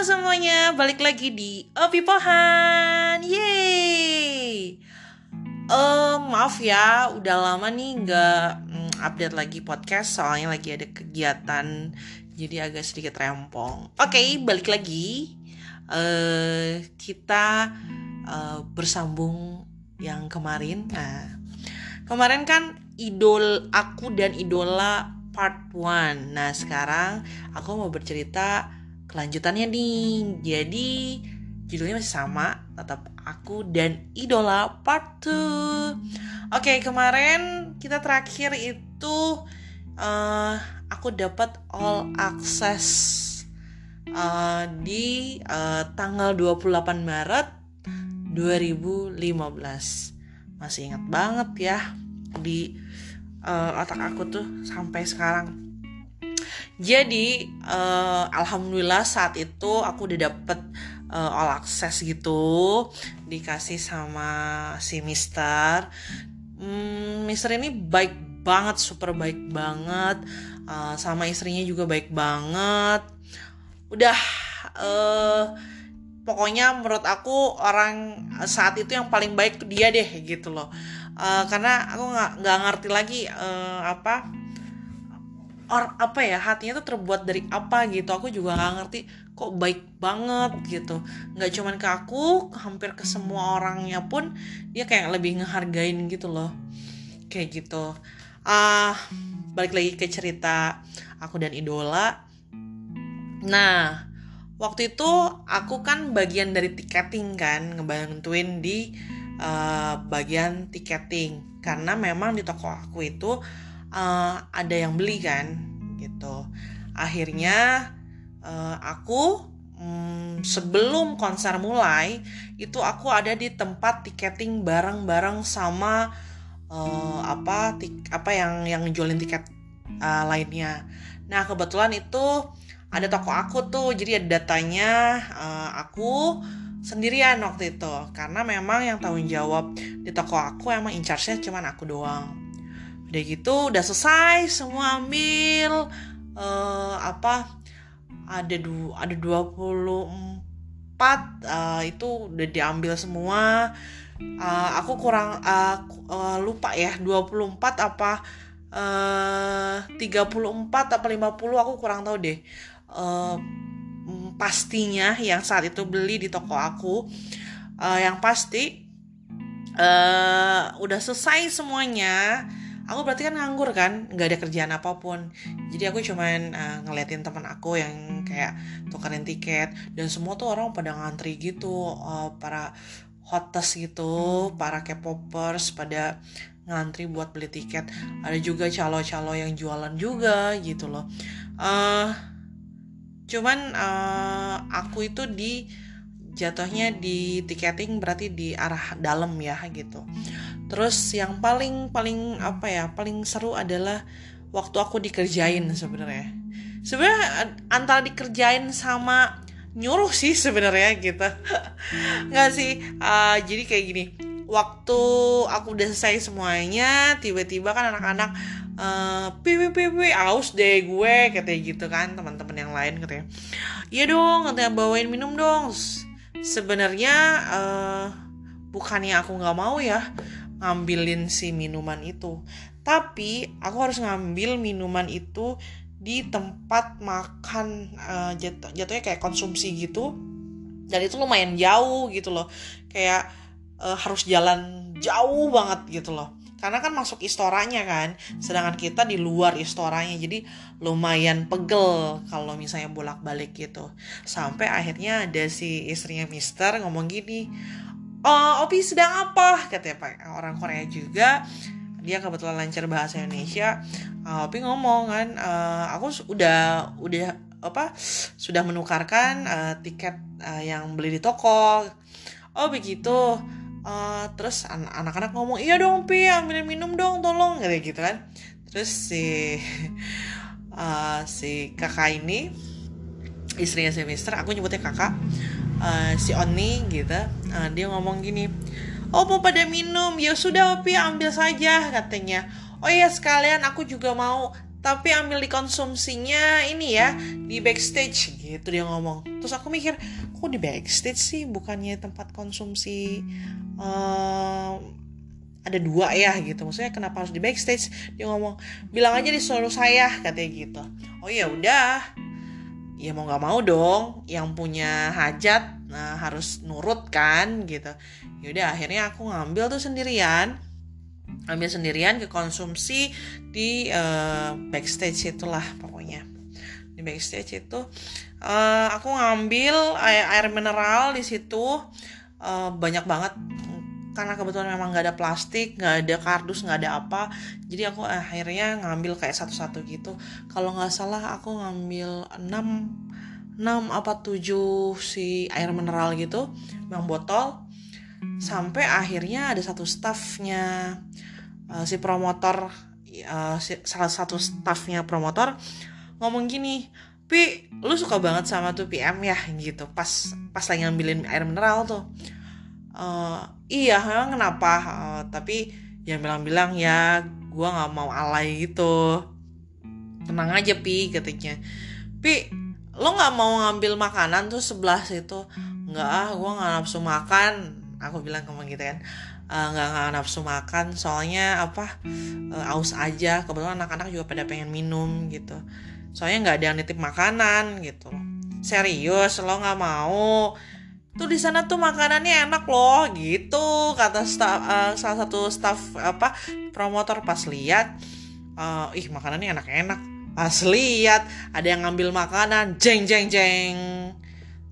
Semuanya, balik lagi di Opi Pohan. Yeay. Uh, maaf ya, udah lama nih nggak mm, update lagi podcast soalnya lagi ada kegiatan jadi agak sedikit rempong. Oke, okay, balik lagi. Uh, kita uh, bersambung yang kemarin. Nah, kemarin kan idol aku dan idola part 1. Nah, sekarang aku mau bercerita kelanjutannya nih. Jadi judulnya masih sama, tetap aku dan idola part 2. Oke, kemarin kita terakhir itu uh, aku dapat all access uh, di uh, tanggal 28 Maret 2015. Masih ingat banget ya di uh, otak aku tuh sampai sekarang jadi uh, alhamdulillah saat itu aku udah dapet uh, all access gitu dikasih sama si Mister. Hmm, Mister ini baik banget, super baik banget. Uh, sama istrinya juga baik banget. Udah uh, pokoknya menurut aku orang saat itu yang paling baik tuh dia deh gitu loh. Uh, karena aku nggak ngerti lagi uh, apa or apa ya hatinya tuh terbuat dari apa gitu. Aku juga nggak ngerti kok baik banget gitu. Nggak cuman ke aku hampir ke semua orangnya pun dia kayak lebih ngehargain gitu loh. Kayak gitu. Ah uh, balik lagi ke cerita aku dan idola. Nah waktu itu aku kan bagian dari tiketing kan ngebantuin di uh, bagian tiketing. Karena memang di toko aku itu uh, ada yang beli kan gitu. Akhirnya uh, aku um, sebelum konser mulai itu aku ada di tempat tiketing bareng-bareng sama uh, apa tik, apa yang yang jualin tiket uh, lainnya. Nah kebetulan itu ada toko aku tuh jadi ada datanya uh, aku sendirian waktu itu. Karena memang yang tanggung jawab di toko aku emang in charge-nya cuman aku doang udah gitu udah selesai semua ambil uh, apa ada du ada 24 uh, itu udah diambil semua. Uh, aku kurang uh, uh, lupa ya 24 apa uh, 34 apa 50 aku kurang tahu deh. Uh, pastinya yang saat itu beli di toko aku uh, yang pasti uh, udah selesai semuanya aku berarti kan nganggur kan nggak ada kerjaan apa pun. Jadi aku cuman uh, ngeliatin teman aku yang kayak tukerin tiket. Dan semua tuh orang pada ngantri gitu uh, para hottest gitu para K-popers pada ngantri buat beli tiket. Ada juga calo-calo yang jualan juga gitu loh. Uh, cuman uh, aku itu di jatuhnya di tiketing berarti di arah dalam ya gitu. Terus yang paling paling apa ya paling seru adalah waktu aku dikerjain sebenarnya. Sebenarnya antara dikerjain sama nyuruh sih sebenarnya gitu. Nggak sih uh, jadi kayak gini waktu aku udah selesai semuanya tiba-tiba kan anak-anak uh, pipi pipi aus deh gue katanya gitu kan teman-teman yang lain katanya. Iya dong katanya bawain minum dong sebenarnya uh, bukannya aku nggak mau ya ngambilin si minuman itu. Tapi aku harus ngambil minuman itu di tempat makan uh, jatuh, jatuhnya kayak konsumsi gitu. Dan itu lumayan jauh gitu loh. Kayak uh, harus jalan jauh banget gitu loh karena kan masuk istoranya kan. Sedangkan kita di luar istoranya. Jadi lumayan pegel kalau misalnya bolak-balik gitu. Sampai akhirnya ada si istrinya Mister ngomong gini oh Opi sedang apa? Katanya pak orang Korea juga. Dia kebetulan lancar bahasa Indonesia. Uh, Opi ngomong kan uh, aku udah udah apa sudah menukarkan uh, tiket uh, yang beli di toko. Oh begitu uh, terus an anak-anak ngomong iya dong pi ambil minum dong tolong. Kayak gitu kan. Terus si uh, si kakak ini istrinya si Mister aku nyebutnya kakak uh, si Oni gitu uh, dia ngomong gini oh mau pada minum. Ya sudah pi ambil saja katanya. Oh iya sekalian aku juga mau tapi ambil dikonsumsinya ini ya di backstage gitu dia ngomong. Terus aku mikir kok di backstage sih? Bukannya tempat konsumsi uh, ada dua ya gitu. Maksudnya kenapa harus di backstage? Dia ngomong bilang aja di seluruh saya katanya gitu. Oh ya udah. Ya mau nggak mau dong yang punya hajat nah harus nurut kan gitu. Yaudah akhirnya aku ngambil tuh sendirian. Ambil sendirian ke konsumsi di uh, backstage itulah pokoknya di backstage itu uh, aku ngambil air, air mineral di situ uh, banyak banget. Karena kebetulan memang nggak ada plastik nggak ada kardus nggak ada apa. Jadi aku akhirnya ngambil kayak satu-satu gitu. Kalau nggak salah aku ngambil 6 6 apa 7 si air mineral gitu yang botol. Sampai akhirnya ada satu staffnya uh, si promotor uh, si, salah satu staffnya promotor ngomong gini Pi lu suka banget sama tuh PM ya? Gitu pas pas lagi ngambilin air mineral tuh. Uh, iya memang kenapa? Uh, tapi yang bilang-bilang ya gue nggak mau alay gitu. Tenang aja pi katanya pi lo nggak mau ngambil makanan tuh sebelah situ? Nggak ah gue nggak nafsu makan. Aku bilang kamu gitu kan eh, nggak uh, nggak nafsu makan soalnya apa uh, aus aja. Kebetulan anak-anak juga pada pengen minum gitu soalnya nggak ada yang nitip makanan gitu. Serius lo nggak mau? Tuh di sana tuh makanannya enak loh gitu kata staff uh, salah satu staff apa promotor. Pas lihat uh, ih makanannya enak-enak. Pas lihat ada yang ngambil makanan jeng jeng jeng.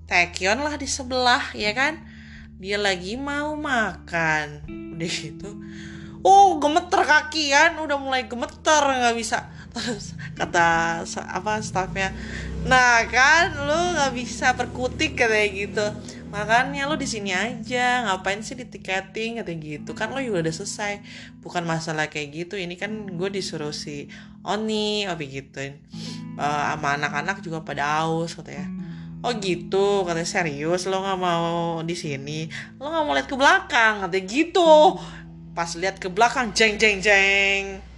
Tekion lah di sebelah ya kan? Dia lagi mau makan. Udah gitu. Oh gemeter kaki kan udah mulai gemeter nggak bisa terus kata apa staffnya nah kan lu nggak bisa perkutik kayak gitu. Makanya lu di sini aja ngapain sih di tiketing katanya gitu. Kan lo juga udah selesai. Bukan masalah kayak gitu. Ini kan gue disuruh si Oni apa gitu. Uh, sama anak-anak juga pada aus katanya. Oh gitu. Katanya serius lo nggak mau di sini. Lo nggak mau lihat ke belakang katanya gitu. Pas lihat ke belakang jeng jeng jeng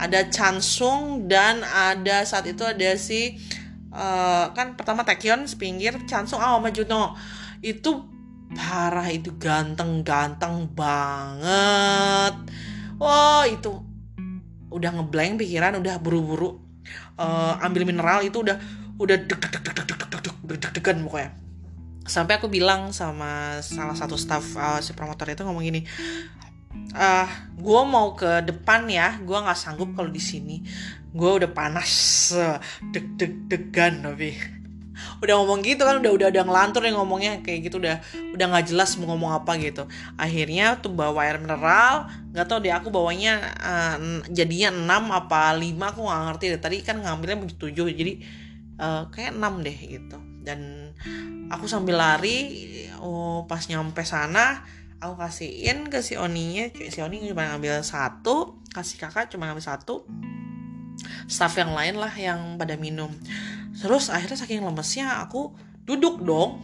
ada Chansung dan ada saat itu ada si uh, kan pertama Taekyon sepinggir Chansung ah sama Juno. Itu parah itu ganteng-ganteng banget. Wah itu udah ngeblank pikiran udah buru-buru uh, ambil mineral itu udah udah deg deg deg deg deg deg deg-degan pokoknya. Sampai aku bilang sama salah satu staff uh, si promotor itu ngomong gini uh, gue mau ke depan ya. Gue nggak sanggup kalau di sini. Gue udah panas deg-deg-degan tapi udah ngomong gitu kan udah udah udah ngelantur yang ngomongnya kayak gitu udah udah nggak jelas mau ngomong apa gitu. Akhirnya tuh bawa air mineral nggak tau deh aku bawanya uh, jadinya 6 apa 5 aku nggak ngerti deh. Tadi kan ngambilnya begitu tujuh jadi uh, kayak 6 deh gitu. Dan aku sambil lari oh pas nyampe sana aku kasihin ke si Oninya si Oni cuma ngambil satu kasih kakak cuma ngambil satu. Staff yang lain lah yang pada minum. Terus akhirnya saking lemesnya aku duduk dong.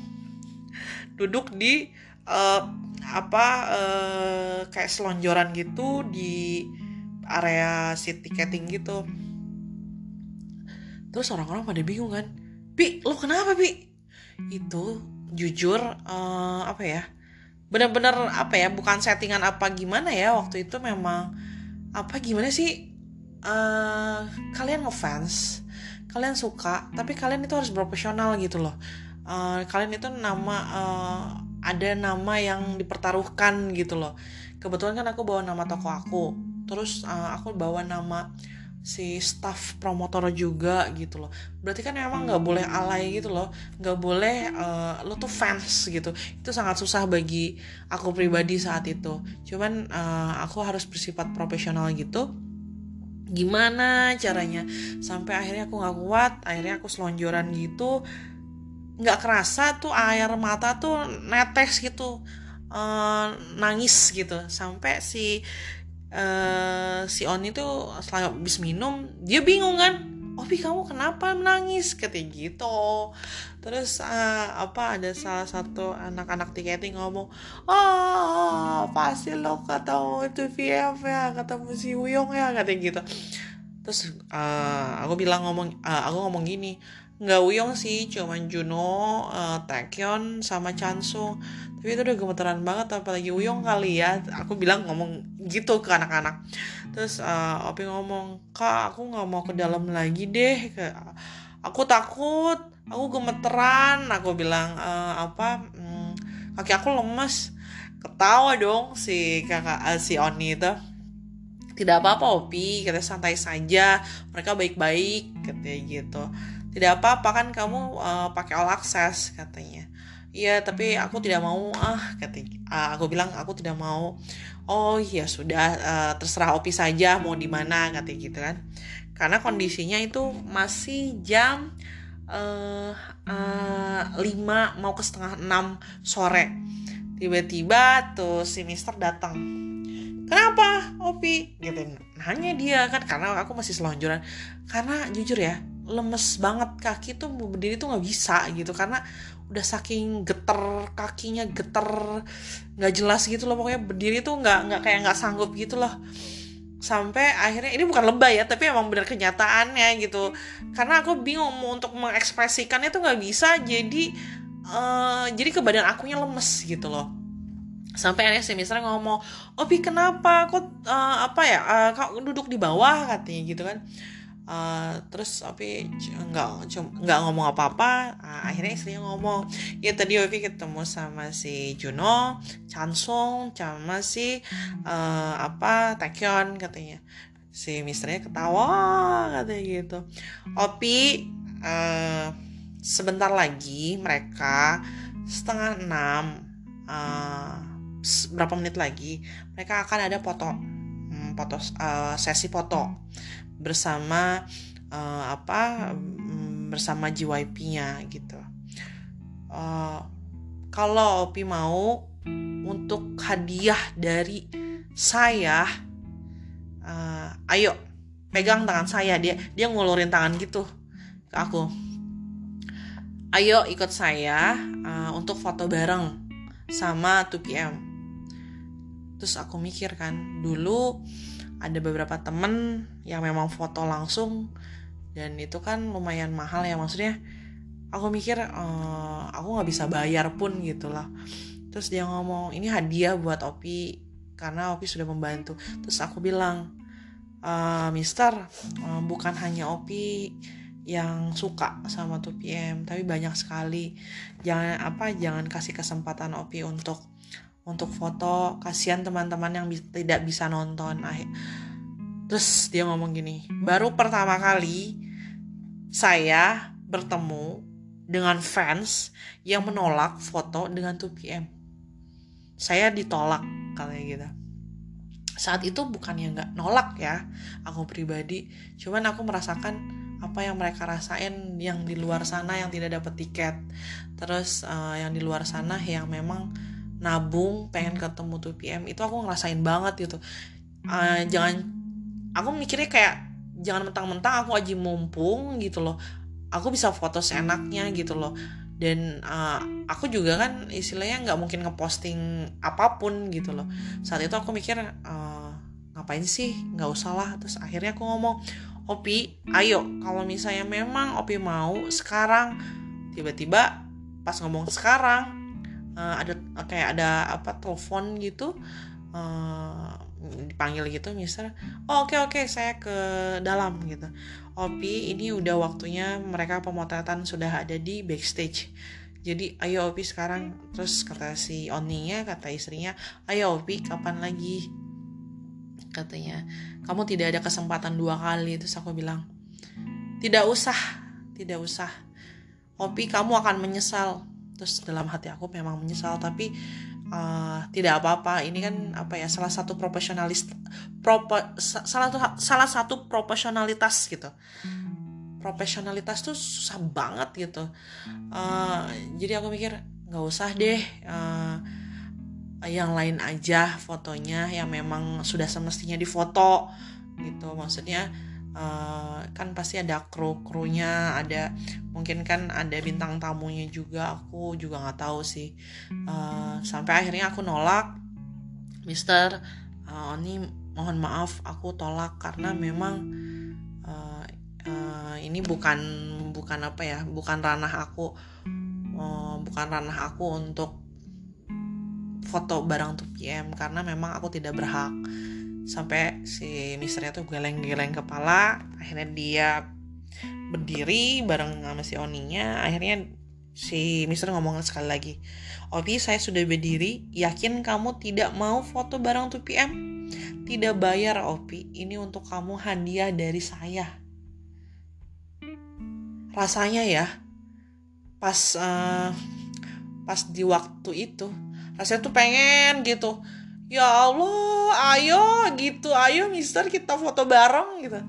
Duduk di uh, apa uh, kayak selonjoran gitu di area seat ticketing gitu. Terus orang-orang pada bingung kan pi lo kenapa pi? Itu jujur uh, apa ya bener-bener apa ya bukan settingan apa gimana ya waktu itu memang apa gimana sih uh, kalian ngefans kalian suka tapi kalian itu harus profesional gitu loh. Uh, kalian itu nama uh, ada nama yang dipertaruhkan gitu loh. Kebetulan kan aku bawa nama toko aku terus uh, aku bawa nama si staff promotor juga gitu loh. Berarti kan memang nggak boleh alay gitu loh. Nggak boleh uh, lo tuh fans gitu. Itu sangat susah bagi aku pribadi saat itu. Cuman uh, aku harus bersifat profesional gitu. Gimana caranya? Sampai akhirnya aku nggak kuat akhirnya aku selonjoran gitu. Nggak kerasa tuh air mata tuh netes gitu. Uh, nangis gitu. Sampai si uh, si Oni tuh setelah habis minum dia bingung kan. Opi kamu kenapa menangis katanya gitu. Terus uh, apa ada salah satu anak-anak tiketing ngomong oh pasti lo ketemu itu VF ya ketemu si Wuyong ya katanya gitu. Terus uh, aku bilang ngomong uh, aku ngomong gini nggak Uyong sih cuman Juno uh, Taekyon sama Chansung tapi itu udah gemeteran banget apalagi Uyong kali ya. Aku bilang ngomong gitu ke anak-anak. Terus uh, Opi ngomong kak aku nggak mau ke dalam lagi deh. Aku takut aku gemeteran. Aku bilang uh, apa hmm, kaki aku lemes. Ketawa dong si kakak uh, si Oni itu. Tidak apa-apa Opi kita santai saja mereka baik-baik katanya gitu. Tidak apa-apa kan kamu uh, pakai all access katanya iya tapi aku tidak mau ah katanya uh, aku bilang aku tidak mau. Oh ya sudah uh, terserah opi saja mau di mana katanya gitu kan. Karena kondisinya itu masih jam uh, uh, 5 mau ke setengah 6 sore. Tiba-tiba tuh si Mister datang. Kenapa Opi? Gitu nanya dia kan karena aku masih selonjoran. Karena jujur ya lemes banget kaki tuh berdiri tuh nggak bisa gitu. Karena udah saking geter kakinya geter nggak jelas gitu loh pokoknya berdiri tuh nggak nggak kayak nggak sanggup gitu loh. Sampai akhirnya ini bukan lebay ya tapi emang benar kenyataannya gitu. Karena aku bingung mau untuk mengekspresikannya tuh nggak bisa jadi uh, jadi ke badan akunya lemes gitu loh. Sampai akhirnya si misalnya ngomong Opi kenapa? Kok uh, apa ya uh, kau duduk di bawah? katanya gitu kan Uh, terus Opi nggak nggak ngomong apa-apa. Uh, akhirnya istrinya ngomong ya tadi Opi ketemu sama si Juno Chansung sama si uh, apa Taekyon katanya. Si misternya ketawa katanya gitu. Opi uh, sebentar lagi mereka setengah enam uh, berapa menit lagi mereka akan ada foto hmm, foto uh, sesi foto bersama uh, apa um, bersama JYP-nya gitu. Uh, kalau Opi mau untuk hadiah dari saya, uh, ayo pegang tangan saya dia dia ngulurin tangan gitu ke aku. Ayo ikut saya uh, untuk foto bareng sama 2PM. Terus aku mikir kan, dulu ada beberapa temen yang memang foto langsung dan itu kan lumayan mahal ya maksudnya aku mikir uh, aku nggak bisa bayar pun gitu lah. Terus dia ngomong ini hadiah buat Opi karena Opi sudah membantu. Terus aku bilang e, Mister uh, bukan hanya Opi yang suka sama 2PM tapi banyak sekali. Jangan apa jangan kasih kesempatan Opi untuk untuk foto kasihan teman-teman yang bi tidak bisa nonton terus dia ngomong gini baru pertama kali saya bertemu dengan fans yang menolak foto dengan 2PM saya ditolak katanya gitu. Saat itu bukannya nggak nolak ya aku pribadi. Cuman aku merasakan apa yang mereka rasain yang di luar sana yang tidak dapat tiket. Terus uh, yang di luar sana yang memang nabung pengen ketemu tuh PM itu aku ngerasain banget gitu. Uh, jangan aku mikirnya kayak jangan mentang-mentang aku aja mumpung gitu loh. Aku bisa foto seenaknya gitu loh. Dan uh, aku juga kan istilahnya nggak mungkin ngeposting apa pun gitu loh. Saat itu aku mikir uh, ngapain sih? Nggak usah lah. Terus akhirnya aku ngomong Opi ayo kalau misalnya memang Opi mau sekarang. Tiba-tiba pas ngomong sekarang uh, ada kayak ada apa telepon gitu uh, dipanggil gitu mister oh, oke okay, oke okay, saya ke dalam gitu. Opi ini udah waktunya mereka pemotretan sudah ada di backstage. Jadi ayo Opi sekarang. Terus kata si Oninya kata istrinya ayo Opi kapan lagi? Katanya kamu tidak ada kesempatan dua kali terus aku bilang tidak usah tidak usah. Opi kamu akan menyesal terus dalam hati aku memang menyesal tapi uh, tidak apa-apa. Ini kan apa ya salah satu profesionalis propo, salah satu salah satu profesionalitas gitu. Profesionalitas tuh susah banget gitu. Uh, jadi aku mikir nggak usah deh uh, yang lain aja fotonya yang memang sudah semestinya difoto gitu. Maksudnya uh, kan pasti ada kru krunya ada mungkin kan ada bintang tamunya juga aku juga nggak tahu sih. Uh, sampai akhirnya aku nolak. Mister uh, ini mohon maaf aku tolak karena memang uh, uh, ini bukan bukan apa ya bukan ranah aku. Uh, bukan ranah aku untuk foto barang 2PM karena memang aku tidak berhak sampai si misternya tuh geleng-geleng kepala akhirnya dia berdiri bareng sama si Oninya akhirnya si Mister ngomong sekali lagi Opi saya sudah berdiri yakin kamu tidak mau foto bareng 2PM tidak bayar Opi ini untuk kamu hadiah dari saya. Rasanya ya pas uh, pas di waktu itu rasanya tuh pengen gitu ya Allah ayo gitu ayo Mister kita foto bareng gitu.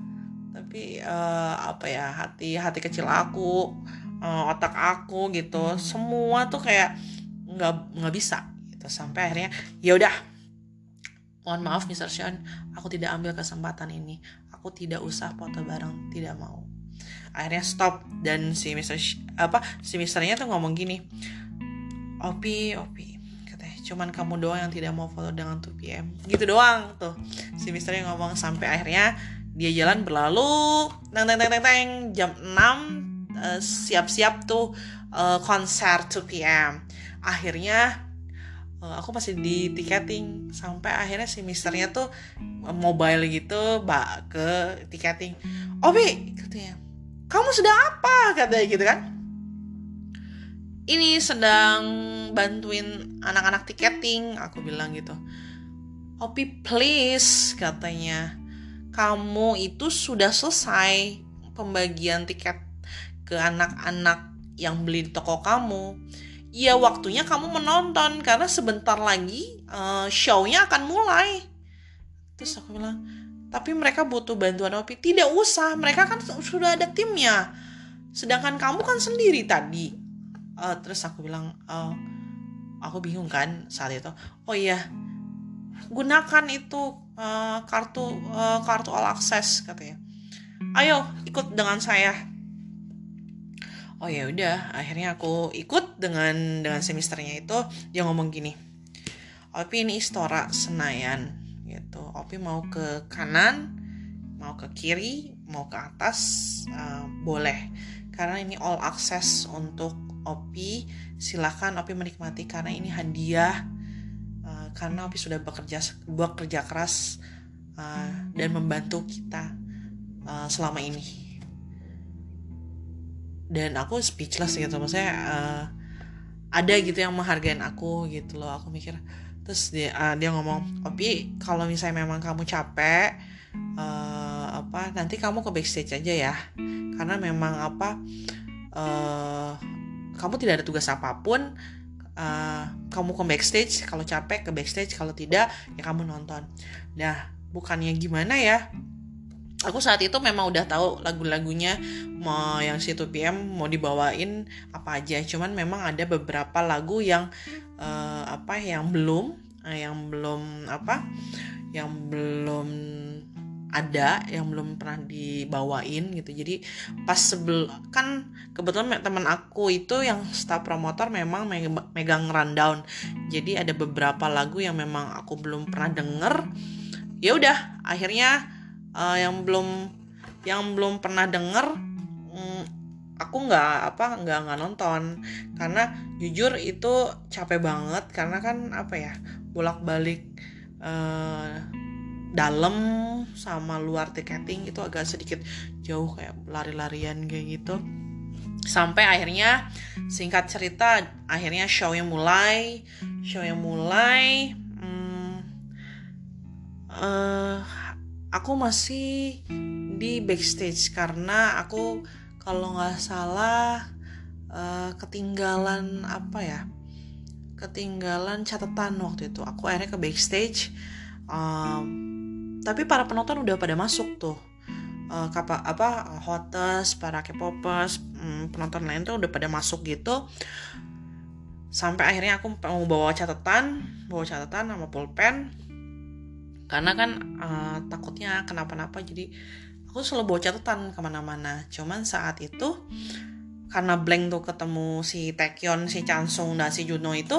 Tapi uh, apa ya hati hati kecil aku uh, otak aku gitu semua tuh kayak nggak nggak bisa gitu. Sampai akhirnya ya udah mohon maaf Mr. Sean aku tidak ambil kesempatan ini. Aku tidak usah foto bareng tidak mau. Akhirnya stop dan si Mister apa si Misternya tuh ngomong gini Opi Opi cuman kamu doang yang tidak mau foto dengan 2PM gitu doang tuh. Si Misternya ngomong sampai akhirnya dia jalan berlalu. Teng teng teng teng, teng. Jam 6 uh, siap-siap tuh uh, konser 2PM akhirnya uh, aku masih di tiketing. Sampai akhirnya si misternya tuh uh, mobile gitu mbak ke tiketing. Obi katanya kamu sedang apa? katanya gitu kan ini sedang bantuin anak-anak tiketing aku bilang gitu Opi please katanya kamu itu sudah selesai pembagian tiket ke anak-anak yang beli di toko kamu ya waktunya kamu menonton karena sebentar lagi uh, show-nya akan mulai terus aku bilang tapi mereka butuh bantuan Opi. Tidak usah, mereka kan sudah ada timnya. Sedangkan kamu kan sendiri tadi. Uh, terus aku bilang, uh, aku bingung kan saat itu. Oh iya, gunakan itu uh, kartu uh, kartu all access katanya. Ayo ikut dengan saya. Oh ya udah, akhirnya aku ikut dengan dengan semesternya itu. Dia ngomong gini, Opi ini Istora Senayan gitu Opi mau ke kanan mau ke kiri mau ke atas uh, boleh karena ini all access untuk Opi silahkan Opi menikmati karena ini hadiah uh, karena Opi sudah bekerja bekerja keras uh, dan membantu kita uh, selama ini. Dan aku speechless gitu maksudnya uh, ada gitu yang menghargai aku gitu loh. Aku mikir terus dia uh, dia ngomong Opi kalau misalnya memang kamu capek uh, apa nanti kamu ke backstage aja ya. Karena memang apa uh, kamu tidak ada tugas apa pun uh, kamu ke backstage kalau capek ke backstage kalau tidak ya kamu nonton. Nah bukannya gimana ya? Aku saat itu memang udah tahu lagu-lagunya mau yang si 2PM mau dibawain apa aja. Cuman memang ada beberapa lagu yang uh, apa yang belum uh, yang belum apa yang belum ada yang belum pernah dibawain gitu. Jadi pas sebel kan kebetulan teman aku itu yang staff promotor memang megang rundown. Jadi ada beberapa lagu yang memang aku belum pernah denger. Ya udah akhirnya uh, yang belum yang belum pernah denger um, aku nggak apa nggak nggak nonton. Karena jujur itu capek banget. Karena kan apa ya bolak balik uh, dalam sama luar tiketing itu agak sedikit jauh kayak lari-larian kayak gitu. Sampai akhirnya singkat cerita akhirnya show yang mulai show yang mulai hmm, uh, aku masih di backstage karena aku kalau nggak salah uh, ketinggalan apa ya ketinggalan catatan waktu itu. Aku akhirnya ke backstage um, tapi para penonton udah pada masuk tuh. Uh, kapa, apa hotes para K-popers um, penonton lain tuh udah pada masuk gitu. Sampai akhirnya aku mau bawa catatan bawa catatan sama pulpen. Karena kan uh, takutnya kenapa-napa jadi aku selalu bawa catatan ke mana-mana. Cuman saat itu karena blank tuh ketemu si Taekyon, si Chansung dan si Juno itu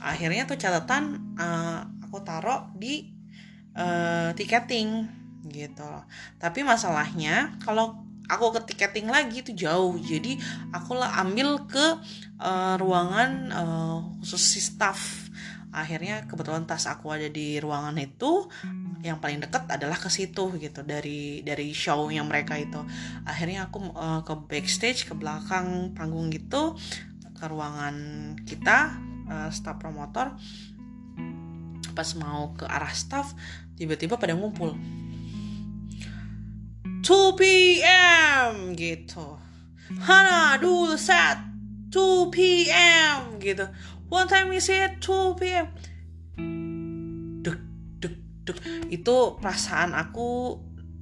akhirnya tuh catatan uh, aku taruh di uh, tiketing gitu. Loh tapi masalahnya kalau aku ke tiketing lagi itu jauh. Jadi aku lah ambil ke uh, ruangan uh, khusus si staff. Akhirnya kebetulan tas aku ada di ruangan itu yang paling deket adalah ke situ gitu. Dari dari show yang mereka itu. Akhirnya aku uh, ke backstage ke belakang panggung gitu ke ruangan kita uh, staff promotor. Pas mau ke arah staff tiba-tiba pada ngumpul 2 p.m. gitu. Hana dulu set 2 p.m. gitu. One time we said 2 p.m. Duk, duk, duk. Itu perasaan aku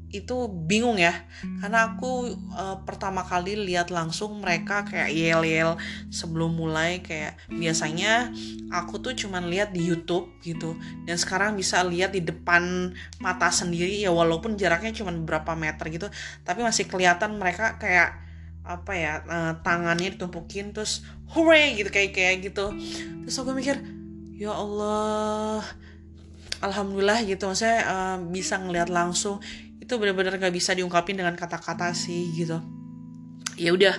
itu bingung ya. Karena aku uh, pertama kali lihat langsung mereka kayak yel yel sebelum mulai kayak biasanya aku tuh cuman lihat di YouTube gitu. Dan sekarang bisa lihat di depan mata sendiri ya walaupun jaraknya cuma beberapa meter gitu. Tapi masih kelihatan mereka kayak apa ya uh, tangannya ditumpukin terus hore gitu kayak kayak gitu. Terus aku mikir ya Allah alhamdulillah gitu. Maksudnya uh, bisa ngelihat langsung itu benar-benar gak bisa diungkapin dengan kata-kata sih gitu. Ya udah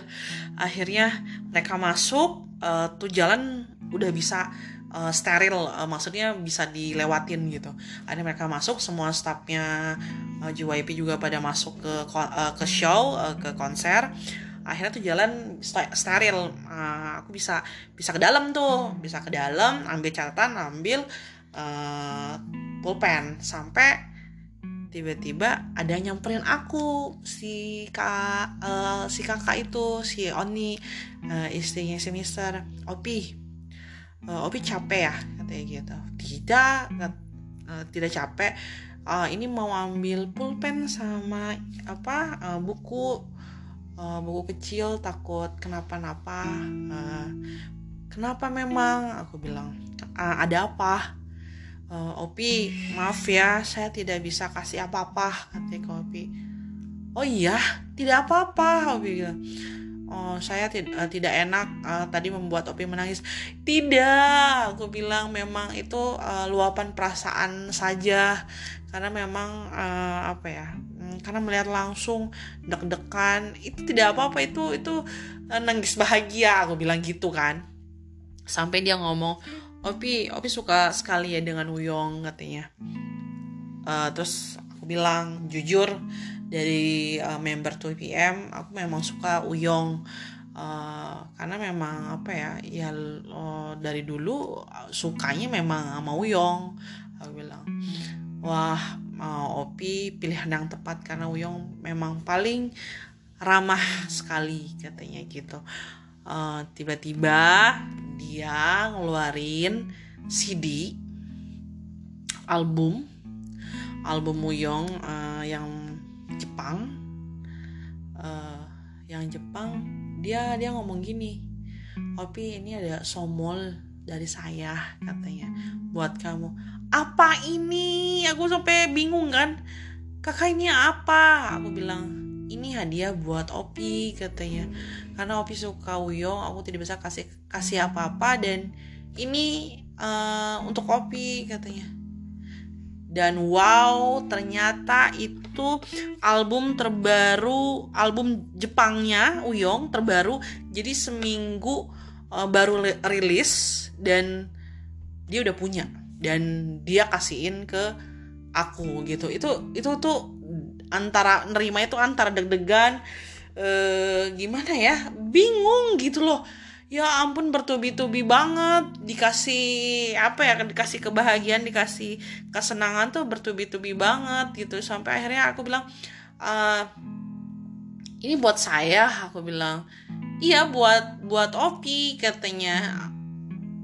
akhirnya mereka masuk uh, tuh jalan udah bisa uh, steril uh, maksudnya bisa dilewatin gitu. Akhirnya mereka masuk semua staffnya uh, JYP juga pada masuk ke uh, ke show uh, ke konser. Akhirnya tuh jalan steril. Uh, aku bisa bisa ke dalam tuh bisa ke dalam ambil catatan ambil uh, pulpen. Sampai tiba-tiba ada yang nyamperin aku si kak uh, si kakak itu si Oni uh, istrinya si Mister. Opi uh, Opi capek ya katanya gitu. Tidak uh, tidak capek. Uh, ini mau ambil pulpen sama apa uh, buku uh, buku kecil takut kenapa-napa. Uh, kenapa memang? Aku bilang uh, ada apa uh, Opi maaf ya saya tidak bisa kasih apa-apa katanya Opi oh iya tidak apa-apa Opi bilang Oh, saya tid uh, tidak enak uh, tadi membuat Opi menangis. Tidak, aku bilang memang itu uh, luapan perasaan saja karena memang uh, apa ya? Hmm, karena melihat langsung deg-degan itu tidak apa-apa itu itu uh, nangis bahagia aku bilang gitu kan. Sampai dia ngomong, Opi Opi suka sekali ya dengan Wuyong katanya. Uh, terus aku bilang jujur dari uh, member 2PM aku memang suka Wuyong uh, karena memang apa ya ya uh, dari dulu sukanya memang sama Wuyong aku bilang wah uh, Opi pilihan yang tepat karena Wuyong memang paling ramah sekali katanya gitu tiba-tiba uh, dia ngeluarin CD album album Muyong uh, yang Jepang. Uh, yang Jepang dia dia ngomong gini Opi ini ada somol dari saya katanya buat kamu. Apa ini? Aku sampai bingung kan. Kakak ini apa? Aku bilang ini hadiah buat Opi katanya. Karena Opi suka Uyong aku tidak bisa kasih kasih apa-apa dan ini uh, untuk Opi katanya. Dan wow ternyata itu album terbaru album Jepangnya Uyong terbaru. Jadi seminggu uh, baru rilis dan dia udah punya. Dan dia kasihin ke aku gitu. Itu itu tuh antara nerima itu antara deg-degan eh, gimana ya bingung gitu loh. Ya ampun bertubi-tubi banget dikasih apa ya dikasih kebahagiaan dikasih kesenangan tuh bertubi-tubi banget gitu. Sampai akhirnya aku bilang e, ini buat saya aku bilang. Iya buat buat Opi katanya.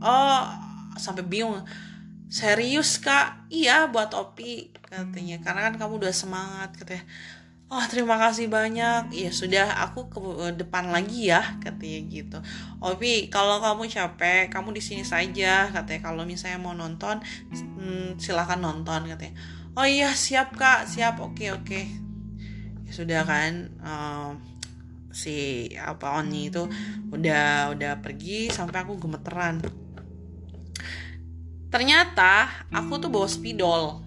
Oh sampai bingung. Serius kak? Iya buat Opi katanya karena kan kamu udah semangat katanya oh terima kasih banyak. Ya sudah aku ke depan lagi ya katanya gitu. Opi kalau kamu capek kamu di sini saja katanya. Kalau misalnya mau nonton hmm, silahkan nonton katanya. Oh iya siap kak. Siap. Oke oke. Ya sudah kan um, si apa Oni itu udah udah pergi sampai aku gemeteran. Ternyata aku tuh bawa spidol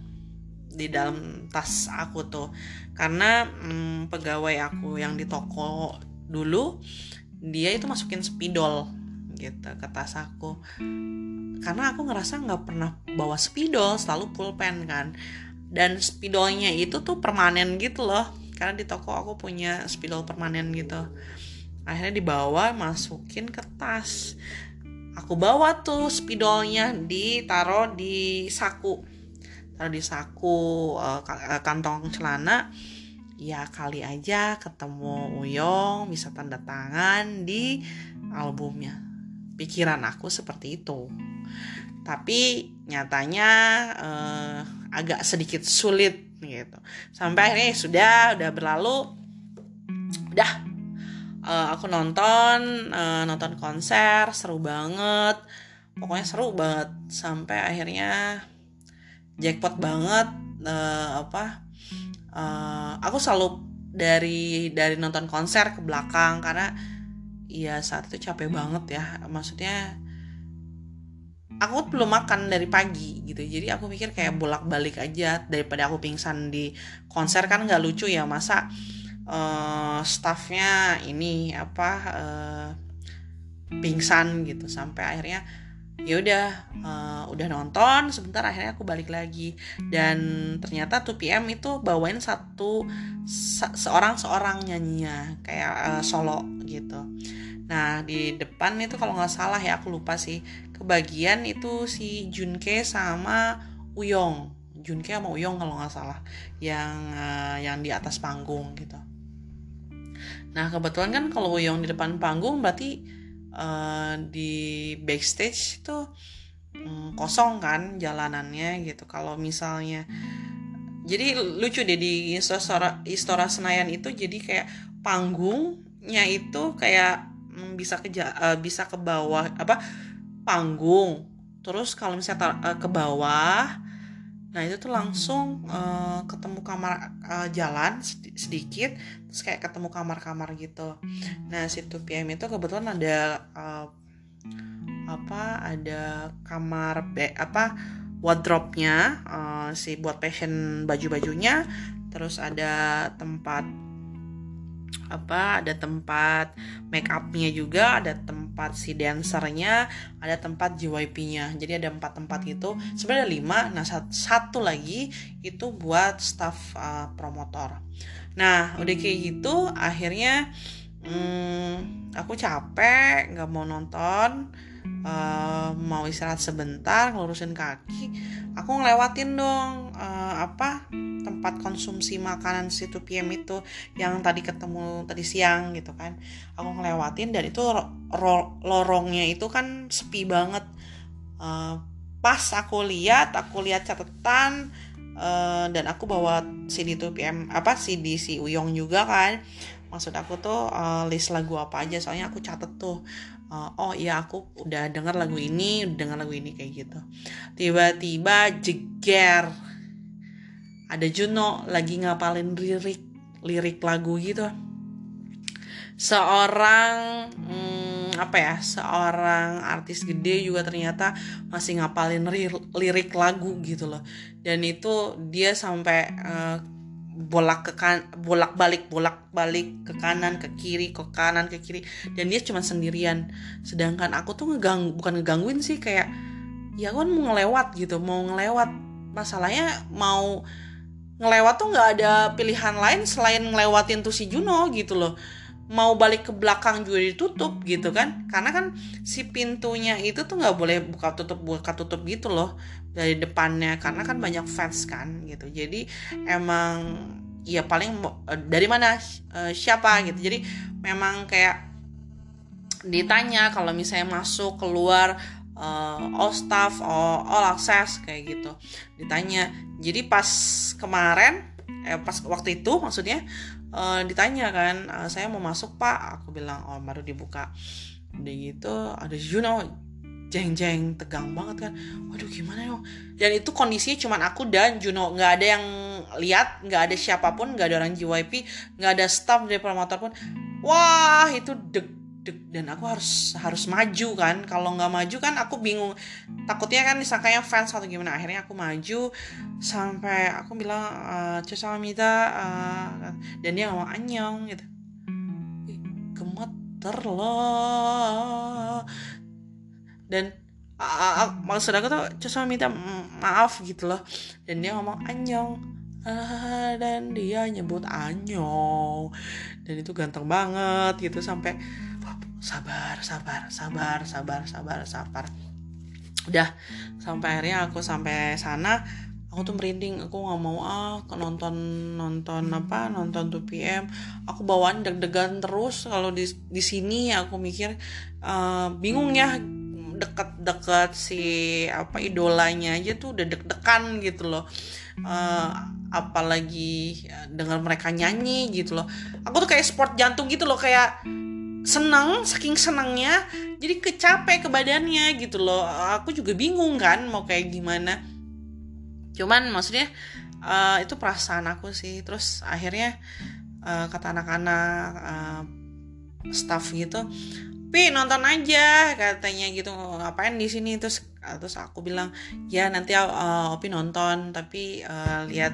di dalam tas aku tuh. Karena hmm, pegawai aku yang di toko dulu dia itu masukin spidol gitu ke tas aku. Karena aku ngerasa nggak pernah bawa spidol selalu pulpen kan. Dan spidolnya itu tuh permanen gitu loh. Karena di toko aku punya spidol permanen gitu. Akhirnya dibawa masukin ke tas. Aku bawa tuh spidolnya ditaruh di saku taruh di saku uh, kantong celana ya kali aja ketemu Uyong bisa tanda tangan di albumnya. Pikiran aku seperti itu. Tapi nyatanya uh, agak sedikit sulit gitu. Sampai akhirnya ya sudah udah berlalu. Udah. Uh, aku nonton uh, nonton konser seru banget. Pokoknya seru banget. Sampai akhirnya jackpot banget uh, apa uh, aku selalu dari dari nonton konser ke belakang karena ya saat itu capek banget ya. Maksudnya aku belum makan dari pagi gitu. Jadi aku pikir kayak bolak balik aja daripada aku pingsan di konser kan nggak lucu ya. Masa uh, staffnya ini apa uh, pingsan gitu sampai akhirnya ya udah uh, udah nonton sebentar akhirnya aku balik lagi. Dan ternyata 2PM itu bawain satu se seorang seorang nyanyinya kayak uh, solo gitu. Nah di depan itu kalau nggak salah ya aku lupa sih. Kebagian itu si Junke sama Uyong. Junke sama Uyong kalau nggak salah yang uh, yang di atas panggung gitu. Nah kebetulan kan kalau yang di depan panggung berarti uh, di backstage itu um, kosong kan jalanannya gitu. Kalau misalnya jadi lucu deh di Istora, Istora Senayan itu jadi kayak panggungnya itu kayak um, bisa ke uh, bisa ke bawah apa panggung. Terus kalau misalnya uh, ke bawah Nah itu tuh langsung uh, ketemu kamar uh, jalan sedikit, terus kayak ketemu kamar-kamar gitu. Nah si 2PM itu kebetulan ada uh, apa ada kamar be apa wardrobe-nya uh, si buat fashion baju-bajunya, terus ada tempat apa ada tempat make upnya juga ada tempat si dancernya ada tempat JYP-nya jadi ada empat tempat gitu. Sebenarnya lima. Nah satu lagi itu buat staff uh, promotor. Nah udah kayak gitu akhirnya hmm, aku capek nggak mau nonton uh, mau istirahat sebentar ngelurusin kaki aku ngelewatin dong uh, apa tempat konsumsi makanan situ PM itu yang tadi ketemu tadi siang gitu kan. Aku ngelewatin dan itu lorongnya itu kan sepi banget. Uh, pas aku lihat aku lihat catatan uh, dan aku bawa CD tuh PM apa CD si Uyong juga kan. Maksud aku tuh uh, list lagu apa aja soalnya aku catet tuh uh, oh iya aku udah denger lagu ini udah denger lagu ini kayak gitu. Tiba-tiba jeger. Ada Juno lagi ngapalin lirik lirik lagu gitu. Seorang hmm, apa ya seorang artis gede juga ternyata masih ngapalin lirik lagu gitu loh. Dan itu dia sampai uh, bolak ke kan bolak balik bolak balik ke kanan ke kiri ke kanan ke kiri. Dan dia cuma sendirian. Sedangkan aku tuh ngegang bukan ngegangguin sih kayak ya kan mau ngelewat gitu mau ngelewat. Masalahnya mau ngelewat tuh nggak ada pilihan lain selain ngelewatin tuh si Juno gitu loh mau balik ke belakang juga ditutup gitu kan. Karena kan si pintunya itu tuh nggak boleh buka tutup buka tutup gitu loh dari depannya. Karena kan banyak fans kan gitu. Jadi emang ya paling dari mana uh, siapa gitu. Jadi memang kayak ditanya kalau misalnya masuk keluar uh, all staff all, all access kayak gitu. Ditanya. Jadi pas kemarin eh, pas waktu itu maksudnya uh, ditanya kan uh, saya mau masuk pak. Aku bilang oh baru dibuka. Udah gitu ada Juno jeng jeng tegang banget kan. Waduh gimana yo dan itu kondisinya cuma aku dan Juno nggak ada yang lihat nggak ada siapa pun nggak ada orang JYP nggak ada staff dari promotor pun. Wah itu deg dan aku harus harus maju kan. Kalau nggak maju kan aku bingung. Takutnya kan disangkanya fans atau gimana. Akhirnya aku maju sampai aku bilang uh, Mita uh, dan dia ngomong anyong gitu. Gemeter loh. Dan uh, maksud aku tuh Mita maaf gitu loh. Dan dia ngomong anyong uh, dan dia nyebut anyong. Dan itu ganteng banget gitu sampai sabar sabar sabar sabar sabar sabar. Udah sampai akhirnya aku sampai sana aku tuh merinding. Aku nggak mau ah nonton nonton apa nonton 2 PM aku bawaan deg-degan terus. Kalau di di sini aku mikir uh, bingung ya. Deket-deket si apa idolanya aja tuh udah deg-degan gitu loh. Uh, apalagi dengan mereka nyanyi gitu loh. Aku tuh kayak sport jantung gitu loh kayak seneng saking senengnya jadi kecapek ke badannya gitu loh. Aku juga bingung kan mau kayak gimana. Cuman maksudnya uh, itu perasaan aku sih. Terus akhirnya uh, kata anak-anak uh, staff gitu Pi nonton aja katanya gitu. Ngapain di sini? Terus terus aku bilang ya nanti uh, Opi nonton tapi uh, lihat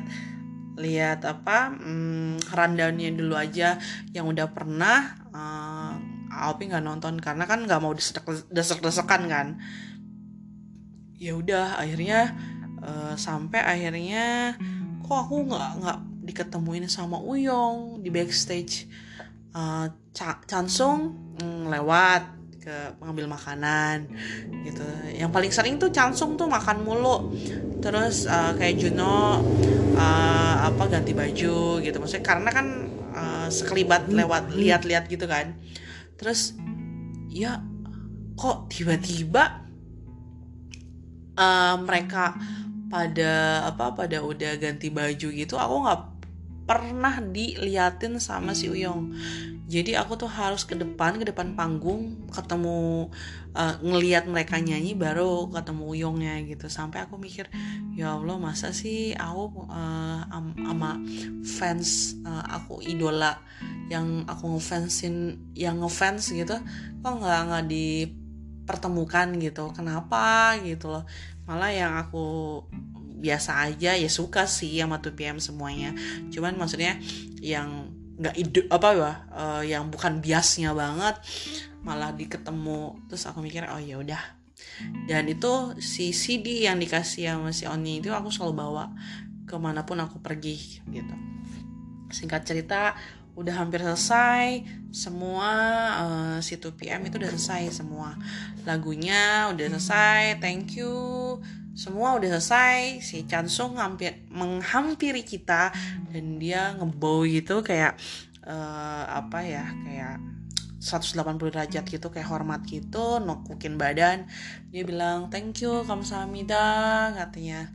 lihat apa hmm, rundownnya dulu aja yang udah pernah uh, Aopi nggak nonton karena kan nggak mau desek-desekan kan. Ya udah akhirnya uh, sampai akhirnya kok aku nggak nggak diketemuin sama Uyong di backstage. Uh, Chansung mm, lewat ke pengambil makanan gitu. Yang paling sering tuh Chansung tuh makan mulu. Terus uh, kayak Juno uh, apa ganti baju gitu. Maksudnya karena kan uh, sekelibat lewat lihat-lihat gitu kan terus ya kok tiba-tiba uh, mereka pada apa pada udah ganti baju gitu aku nggak pernah diliatin sama si Uyong. Jadi aku tuh harus ke depan ke depan panggung ketemu uh, ngeliat mereka nyanyi baru ketemu Uyongnya gitu. Sampai aku mikir ya Allah masa sih aku uh, ama fans uh, aku idola yang aku ngefansin yang ngefans gitu kok nggak nggak dipertemukan gitu? Kenapa? Gitu loh. Malah yang aku biasa aja ya suka sih sama 2PM semuanya. Cuman maksudnya yang nggak ide apa ya uh, yang bukan biasnya banget malah diketemu terus aku mikir oh ya udah. Dan itu si CD yang dikasih sama si Oni itu aku selalu bawa ke mana pun aku pergi gitu. Singkat cerita udah hampir selesai semua uh, si 2PM itu udah selesai semua. Lagunya udah selesai thank you semua udah selesai si Chansung hampir menghampiri kita dan dia ngebow gitu kayak uh, apa ya kayak 180 derajat gitu kayak hormat gitu nokukin badan. Dia bilang thank you kamsahamnida katanya.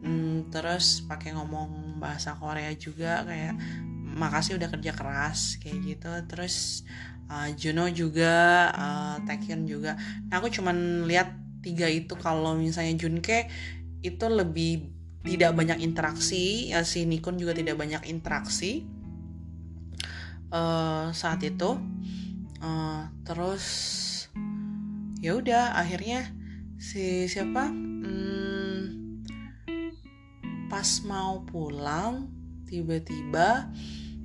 Hmm, terus pakai ngomong bahasa Korea juga kayak makasih udah kerja keras kayak gitu. Terus uh, Juno juga uh, Taekyon juga. Nah aku cuman lihat tiga itu kalau misalnya Junke itu lebih tidak banyak interaksi ya si Nikon juga tidak banyak interaksi uh, saat itu. Uh, terus ya udah akhirnya si siapa? Hmm, pas mau pulang tiba-tiba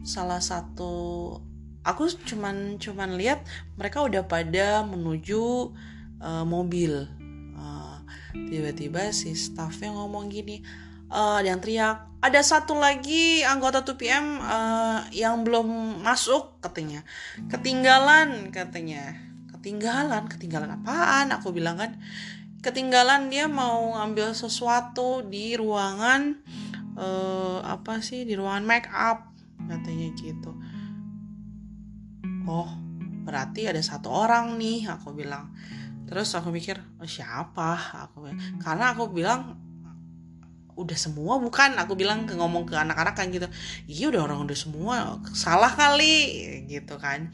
salah satu aku cuman cuman lihat mereka udah pada menuju uh, mobil tiba-tiba si staffnya ngomong gini uh, yang teriak ada satu lagi anggota 2PM uh, eh, yang belum masuk katanya. Ketinggalan katanya. Ketinggalan? Ketinggalan apaan? Aku bilang kan. Ketinggalan dia mau ngambil sesuatu di ruangan uh, apa sih di ruangan make up katanya gitu. Oh berarti ada satu orang nih aku bilang terus aku mikir oh, siapa? Aku karena aku bilang udah semua bukan? Aku bilang ke ngomong ke anak-anak kan gitu iya udah orang udah semua salah kali gitu kan.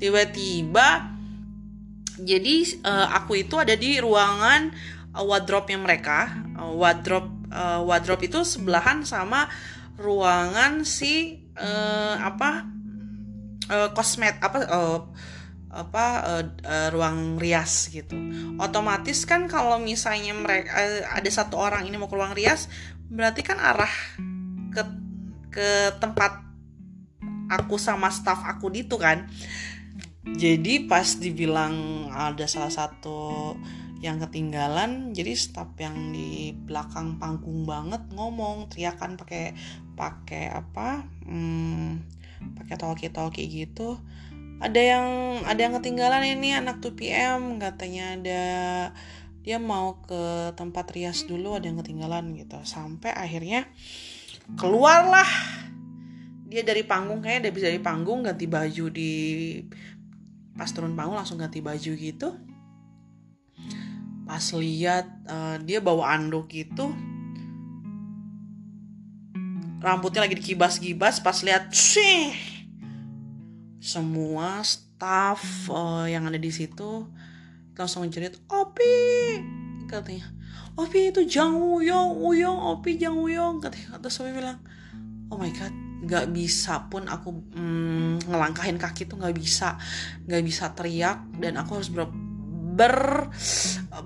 Tiba-tiba jadi uh, aku itu ada di ruangan uh, wardrobe yang mereka uh, wardrobe uh, wardrobe itu sebelahan sama ruangan si uh, apa uh, kosmet apa uh, apa uh, uh, ruang rias gitu. Otomatis kan kalau misalnya mereka uh, ada satu orang ini mau ke ruang rias berarti kan arah ke ke tempat aku sama staff aku itu kan. Jadi pas dibilang ada salah satu yang ketinggalan jadi staff yang di belakang panggung banget ngomong teriakan pakai pakai apa hmm, pakai talkie talkie gitu ada yang ada yang ketinggalan ini anak 2 PM katanya ada dia mau ke tempat rias dulu ada yang ketinggalan gitu. Sampai akhirnya keluarlah. Dia dari panggung kayaknya dia bisa dari panggung ganti baju di pas turun panggung langsung ganti baju gitu. Pas lihat uh, dia bawa anduk gitu. Rambutnya lagi dikibas-gibas pas lihat sih semua staff uh, yang ada di situ langsung cerit Opi! Katanya Opi itu Jang Wuyong Wuyong Opi Jang Wuyong katanya. Terus Opi bilang oh my god nggak bisa pun aku mm, ngelangkahin kaki tuh nggak bisa. Nggak bisa teriak dan aku harus ber ber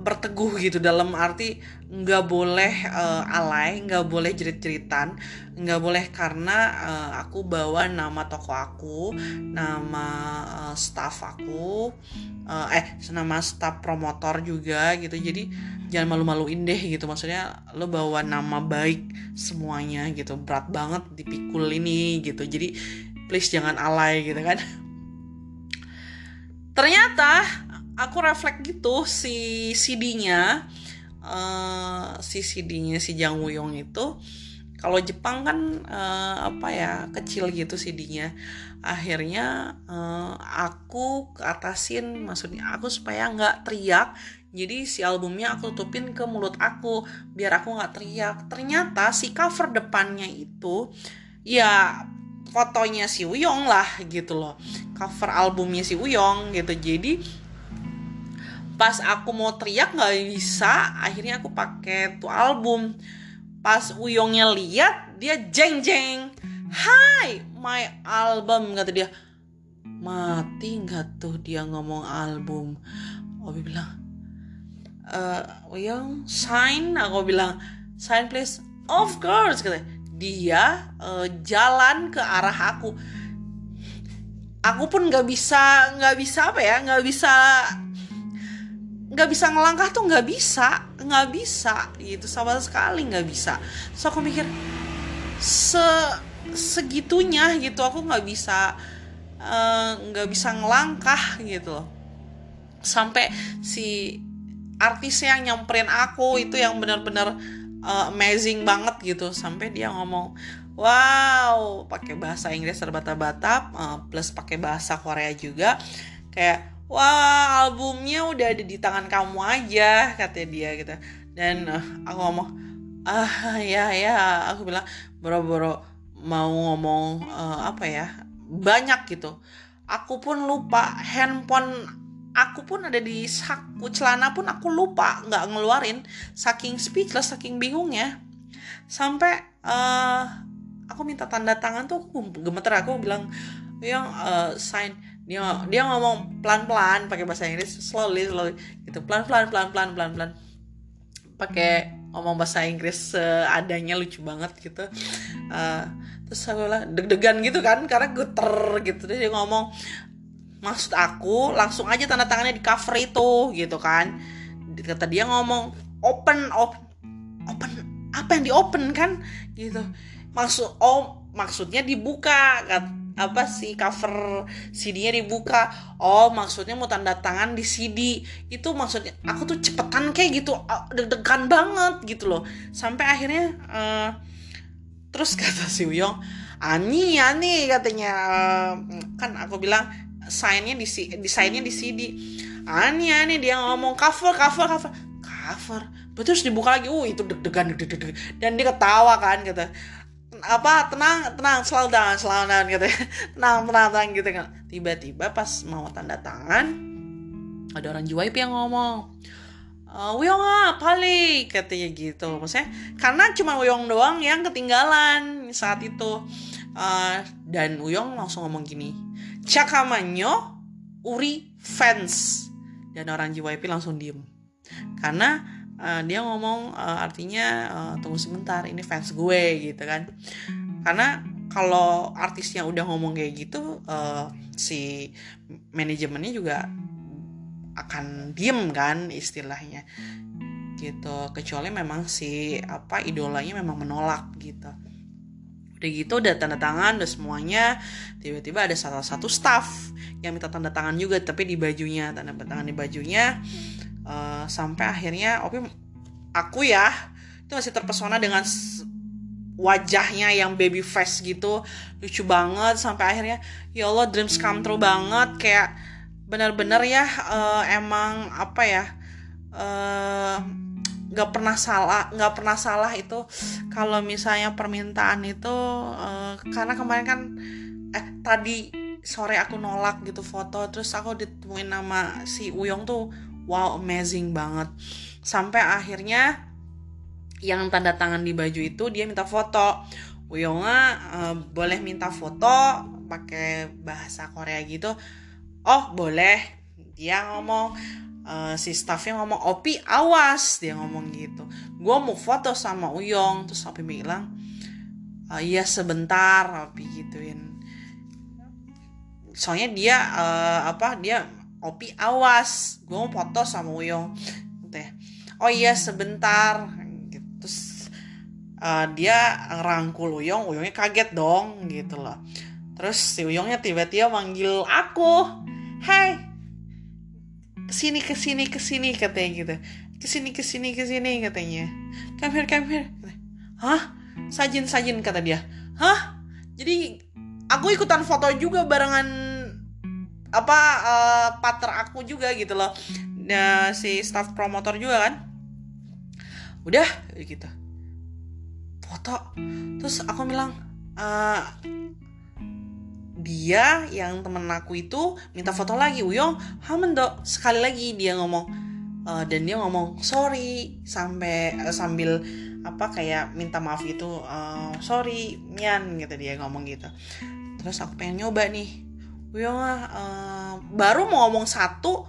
berteguh gitu. Dalam arti nggak boleh uh, alay nggak boleh jerit-jeritan nggak boleh karena uh, aku bawa nama toko aku nama uh, staff aku uh, eh nama staff promotor juga gitu. Jadi jangan malu-maluin deh gitu. Maksudnya lo bawa nama baik semuanya gitu. Berat banget dipikul ini gitu. Jadi please jangan alay gitu kan. Ternyata aku refleks gitu si CD-nya uh, si CD-nya si Jang Wuyong itu. Kalau Jepang kan uh, apa ya kecil gitu CD-nya akhirnya uh, aku keatasin maksudnya aku supaya nggak teriak. Jadi si albumnya aku tutupin ke mulut aku biar aku nggak teriak. Ternyata si cover depannya itu ya fotonya si Wuyong lah gitu loh. Cover albumnya si Wuyong gitu. Jadi pas aku mau teriak nggak bisa akhirnya aku pakai tuh album. Pas Uyongnya lihat dia jeng jeng Hai my album kata dia. Mati nggak tuh dia ngomong album? Obi bilang e, Uyong sign aku bilang sign please. Of course kata dia uh, jalan ke arah aku. Aku pun nggak bisa nggak bisa apa ya nggak bisa nggak bisa ngelangkah tuh nggak bisa nggak bisa gitu sama sekali nggak bisa. So aku mikir se segitunya gitu aku nggak bisa eh, nggak uh, bisa ngelangkah gitu sampai si artis yang nyamperin aku itu yang benar-benar uh, amazing banget gitu. Sampai dia ngomong wow pakai bahasa Inggris terbata-bata uh, plus pakai bahasa Korea juga. Kayak wah albumnya udah ada di tangan kamu aja katanya dia gitu. Dan uh, aku ngomong ah ya ya aku bilang boro-boro mau ngomong uh, apa ya banyak gitu. Aku pun lupa handphone aku pun ada di saku celana pun aku lupa nggak ngeluarin saking speechless saking bingungnya. Sampai uh, aku minta tanda tangan tuh aku gemeter aku bilang yang uh, sign dia dia ngomong pelan pelan pakai bahasa Inggris slowly slowly gitu. Pelan pelan pelan pelan pelan pelan pakai ngomong bahasa Inggris seadanya lucu banget gitu. Uh, terus aku bilang deg-degan gitu kan karena geter gitu. Terus dia ngomong maksud aku langsung aja tanda tangannya di cover itu gitu kan. Kata dia ngomong open open open apa yang di open kan? Gitu. Maksud oh maksudnya dibuka apa sih cover CD-nya dibuka? Oh maksudnya mau tanda tangan di CD itu maksudnya aku tuh cepetan kayak gitu deg-degan banget gitu loh. Sampai akhirnya uh, terus kata si Uyong ani ani katanya. Uh, kan aku bilang signnya di desainnya di CD ani ani dia ngomong cover cover cover. Cover? Terus dibuka lagi uh itu deg-degan deg-degan. Dan dia ketawa kan kata apa tenang tenang selalu down selalu down gitu ya. Tenang tenang tenang gitu kan. Tiba-tiba pas mau tanda tangan ada orang JYP yang ngomong uh, ah pali katanya gitu. Maksudnya karena cuma Uyong doang yang ketinggalan saat itu. Uh, dan Uyong langsung ngomong gini cakamanyo Uri fans. Dan orang JYP langsung diem. Karena uh, dia ngomong uh, artinya uh, tunggu sebentar ini fans gue gitu kan. Karena kalau artisnya udah ngomong kayak gitu uh, si manajemennya juga akan diem kan istilahnya. Gitu. Kecuali memang si apa idolanya memang menolak gitu. Udah gitu udah tanda tangan udah semuanya. Tiba-tiba ada salah satu staff yang minta tanda tangan juga tapi di bajunya tanda tangan di bajunya uh, sampai akhirnya oke aku ya itu masih terpesona dengan wajahnya yang baby face gitu. Lucu banget sampai akhirnya ya Allah dreams come true banget. Kayak benar-benar ya uh, emang apa ya uh, nggak pernah salah nggak pernah salah itu kalau misalnya permintaan itu uh, karena kemarin kan eh tadi sore aku nolak gitu foto terus aku ditemuin nama si Uyong tuh wow amazing banget. Sampai akhirnya yang tanda tangan di baju itu dia minta foto. Uyongnya uh, boleh minta foto pakai bahasa Korea gitu. Oh boleh. Dia ngomong uh, si staffnya ngomong Opi awas. Dia ngomong gitu. Gue mau foto sama Uyong. Terus Opi bilang uh, iya sebentar. Opi gituin. Soalnya dia uh, apa dia opi awas gue mau foto sama Uyong. Ya oh iya sebentar. Gitu terus uh, dia rangkul Uyong Uyongnya kaget dong gitu loh. Terus si Uyongnya tiba-tiba manggil aku. Hai ke sini ke sini ke sini katanya gitu. Ke sini ke sini ke sini katanya. Come here come here hah? Sajin sajin kata dia. Hah? Jadi aku ikutan foto juga barengan apa uh, partner aku juga gitu loh. Nah, si staff promotor juga kan. Udah gitu. Foto. Terus aku bilang uh, dia yang temen aku itu minta foto lagi Uyong dok. Sekali lagi dia ngomong uh, dan dia ngomong sorry sampai uh, sambil apa kayak minta maaf gitu uh, sorry Mian gitu dia ngomong gitu. Terus aku pengen nyoba nih Wih uh, baru mau ngomong satu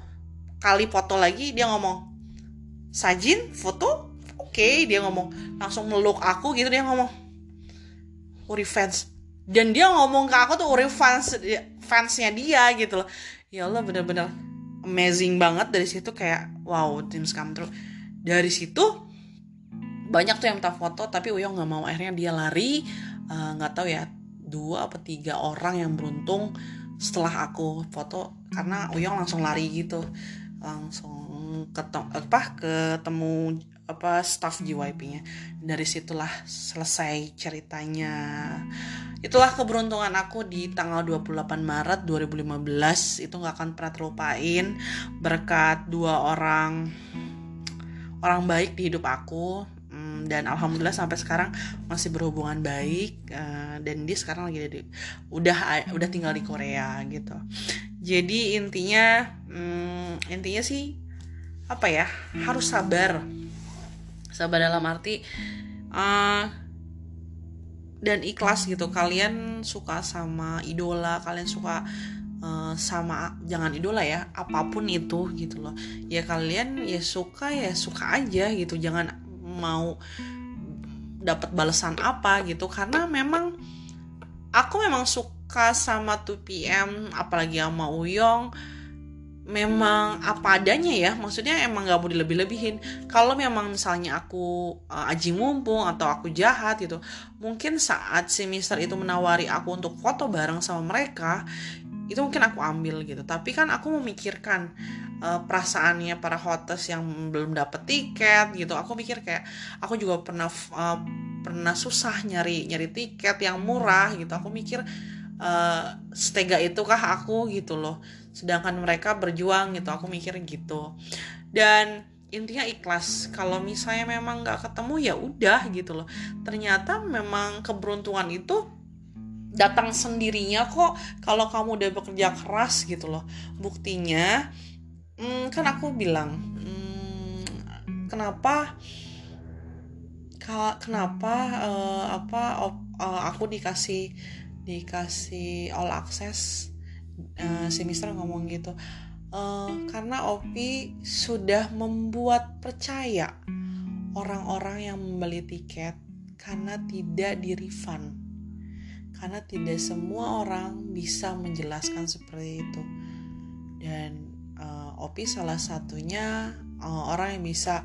kali foto lagi dia ngomong Sajin foto? Oke okay. dia ngomong langsung meluk aku gitu dia ngomong. Uri fans dan dia ngomong ke aku tuh Uri fans fansnya dia gitu loh. Ya Allah bener-bener amazing banget dari situ kayak wow dreams come true. Dari situ banyak tuh yang minta foto tapi Uyong nggak mau. Akhirnya dia lari eh, nggak uh, tahu ya dua apa tiga orang yang beruntung setelah aku foto karena Uyong langsung lari gitu. Langsung ketemu apa ketemu apa staff JYP-nya dari situlah selesai ceritanya. Itulah keberuntungan aku di tanggal 28 Maret 2015 itu nggak akan pernah terlupain. Berkat dua orang orang baik di hidup aku dan alhamdulillah sampai sekarang masih berhubungan baik uh, dan dia sekarang lagi di, udah udah tinggal di Korea gitu. Jadi intinya um, intinya sih apa ya harus sabar. Sabar dalam arti uh, dan ikhlas gitu. Kalian suka sama idola kalian suka uh, sama jangan idola ya apa pun itu gitu loh. Ya kalian ya suka ya suka aja gitu. Jangan mau dapat balasan apa gitu. Karena memang aku memang suka sama 2PM apalagi sama Uyong memang apa adanya ya maksudnya emang gak mau dilebih-lebihin. Kalau memang misalnya aku uh, aji mumpung atau aku jahat gitu mungkin saat si Mister itu menawari aku untuk foto bareng sama mereka itu mungkin aku ambil gitu. Tapi kan aku memikirkan uh, perasaannya para hotels yang belum dapet tiket gitu. Aku mikir kayak aku juga pernah uh, pernah susah nyari nyari tiket yang murah gitu. Aku mikir uh, setega kah aku gitu loh. Sedangkan mereka berjuang gitu. Aku mikir gitu. Dan intinya ikhlas. Kalau misalnya memang nggak ketemu ya udah gitu loh. Ternyata memang keberuntungan itu datang sendirinya kok kalau kamu udah bekerja keras gitu loh. Buktinya hmm, kan aku bilang hmm, kenapa kenapa uh, apa uh, aku dikasih dikasih all access uh, si Mister ngomong gitu. Uh, karena Opi sudah membuat percaya orang-orang yang membeli tiket karena tidak di refund karena tidak semua orang bisa menjelaskan seperti itu. Dan uh, Opi salah satunya uh, orang yang bisa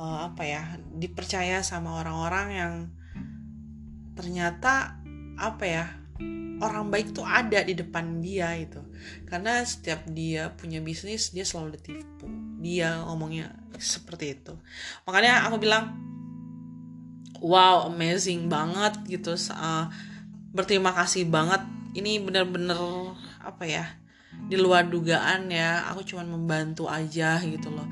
uh, apa ya dipercaya sama orang-orang yang ternyata apa ya orang baik tuh ada di depan dia itu karena setiap dia punya bisnis dia selalu ditipu. Dia ngomongnya seperti itu. Makanya aku bilang wow amazing banget gitu. Uh, berterima kasih banget. Ini bener-bener apa ya di luar dugaan ya. Aku cuma membantu aja gitu loh.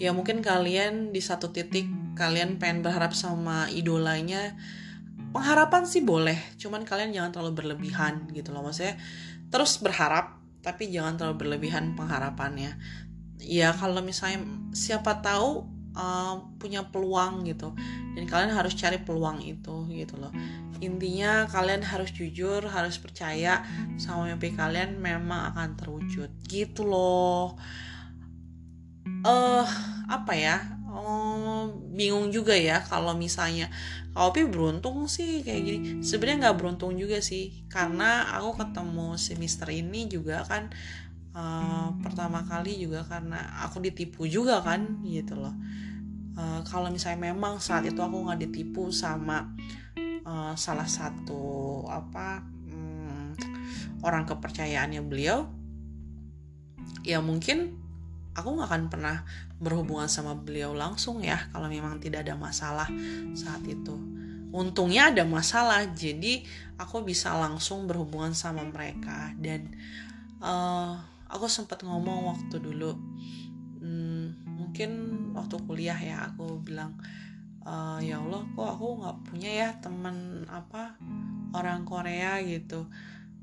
Ya mungkin kalian di satu titik kalian pengen berharap sama idolanya. Pengharapan sih boleh cuman kalian jangan terlalu berlebihan gitu loh. Maksudnya terus berharap tapi jangan terlalu berlebihan pengharapannya. Ya kalau misalnya siapa tahu uh, punya peluang gitu. Dan kalian harus cari peluang itu gitu loh intinya kalian harus jujur harus percaya sama mimpi kalian memang akan terwujud. Gitu loh. Eh uh, apa ya? Oh, bingung juga ya kalau misalnya kalau Opi beruntung sih kayak gini. Sebenarnya nggak beruntung juga sih karena aku ketemu si Mister ini juga kan uh, pertama kali juga karena aku ditipu juga kan gitu loh. Uh, kalau misalnya memang saat itu aku nggak ditipu sama uh, salah satu apa um, orang kepercayaannya beliau ya mungkin aku nggak akan pernah berhubungan sama beliau langsung ya kalau memang tidak ada masalah saat itu. Untungnya ada masalah jadi aku bisa langsung berhubungan sama mereka. Dan uh, aku sempat ngomong waktu dulu hmm, mungkin waktu kuliah ya aku bilang uh, ya Allah kok aku nggak punya ya teman apa orang Korea gitu.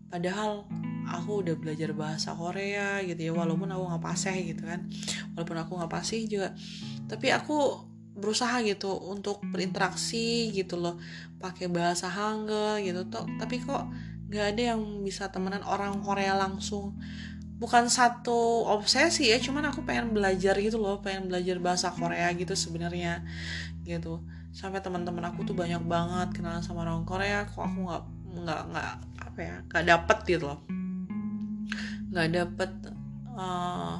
Padahal aku udah belajar bahasa Korea gitu ya walaupun aku nggak pasih gitu kan. Walaupun aku nggak pasih juga. Tapi aku berusaha gitu untuk berinteraksi gitu loh. Pakai bahasa Hangul gitu tuh tapi kok nggak ada yang bisa temenan orang Korea langsung. Bukan satu obsesi ya cuman aku pengen belajar gitu loh. Pengen belajar bahasa Korea gitu sebenarnya gitu. Sampai teman-teman aku tuh banyak banget kenalan sama orang Korea kok aku nggak nggak nggak apa ya nggak dapet gitu loh. Nggak dapet uh,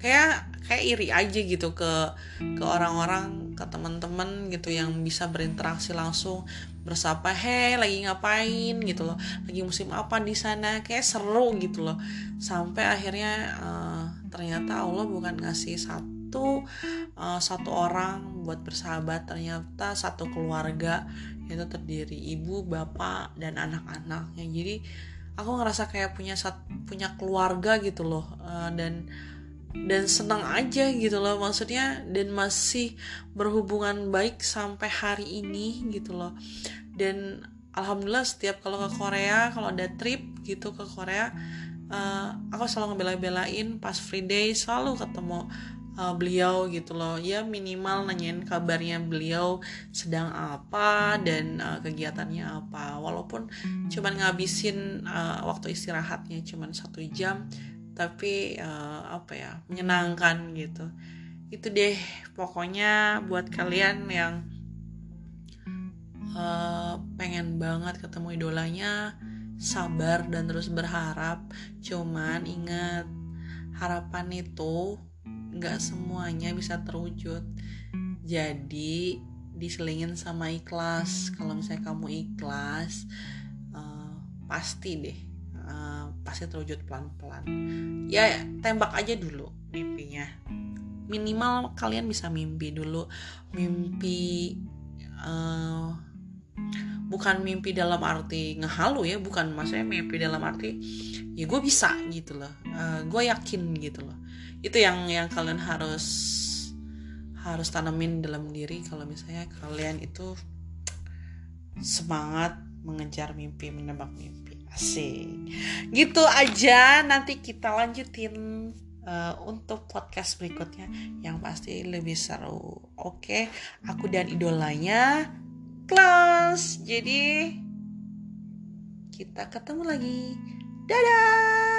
kayak kayak iri aja gitu ke ke orang-orang ke teman-teman gitu yang bisa berinteraksi langsung bersapa heh lagi ngapain? gitu loh. Lagi musim apa di sana? Kayak seru gitu loh. Sampai akhirnya uh, ternyata Allah bukan ngasih satu uh, satu orang buat bersahabat. Ternyata satu keluarga itu terdiri ibu bapak dan anak-anaknya. Jadi aku ngerasa kayak punya sat, punya keluarga gitu loh uh, dan dan senang aja gitu loh. Maksudnya dan masih berhubungan baik sampai hari ini gitu loh. Dan alhamdulillah setiap kalau ke Korea kalau ada trip gitu ke Korea uh, aku selalu ngebela-belain pas free day selalu ketemu uh, beliau gitu loh. Ya minimal nanyain kabarnya beliau sedang apa dan uh, kegiatannya apa. Walaupun cuman ngabisin uh, waktu istirahatnya cuman satu jam tapi uh, apa ya menyenangkan gitu. Itu deh pokoknya buat kalian yang uh, pengen banget ketemu idolanya sabar dan terus berharap. Cuman ingat harapan itu nggak semuanya bisa terwujud. Jadi diselingin sama ikhlas. Kalau misalnya kamu ikhlas uh, pasti deh pasti terwujud pelan-pelan. Ya tembak aja dulu mimpinya. Minimal kalian bisa mimpi dulu. Mimpi uh, bukan mimpi dalam arti ngehalu ya bukan. Maksudnya mimpi dalam arti ya gue bisa gitu loh. Uh, gue yakin gitu loh. Itu yang yang kalian harus harus tanamin dalam diri kalau misalnya kalian itu semangat mengejar mimpi menembak mimpi. Asik. Gitu aja. Nanti kita lanjutin uh, untuk podcast berikutnya. Yang pasti lebih seru. Oke, aku dan idolanya kelas. Jadi kita ketemu lagi. Dadah.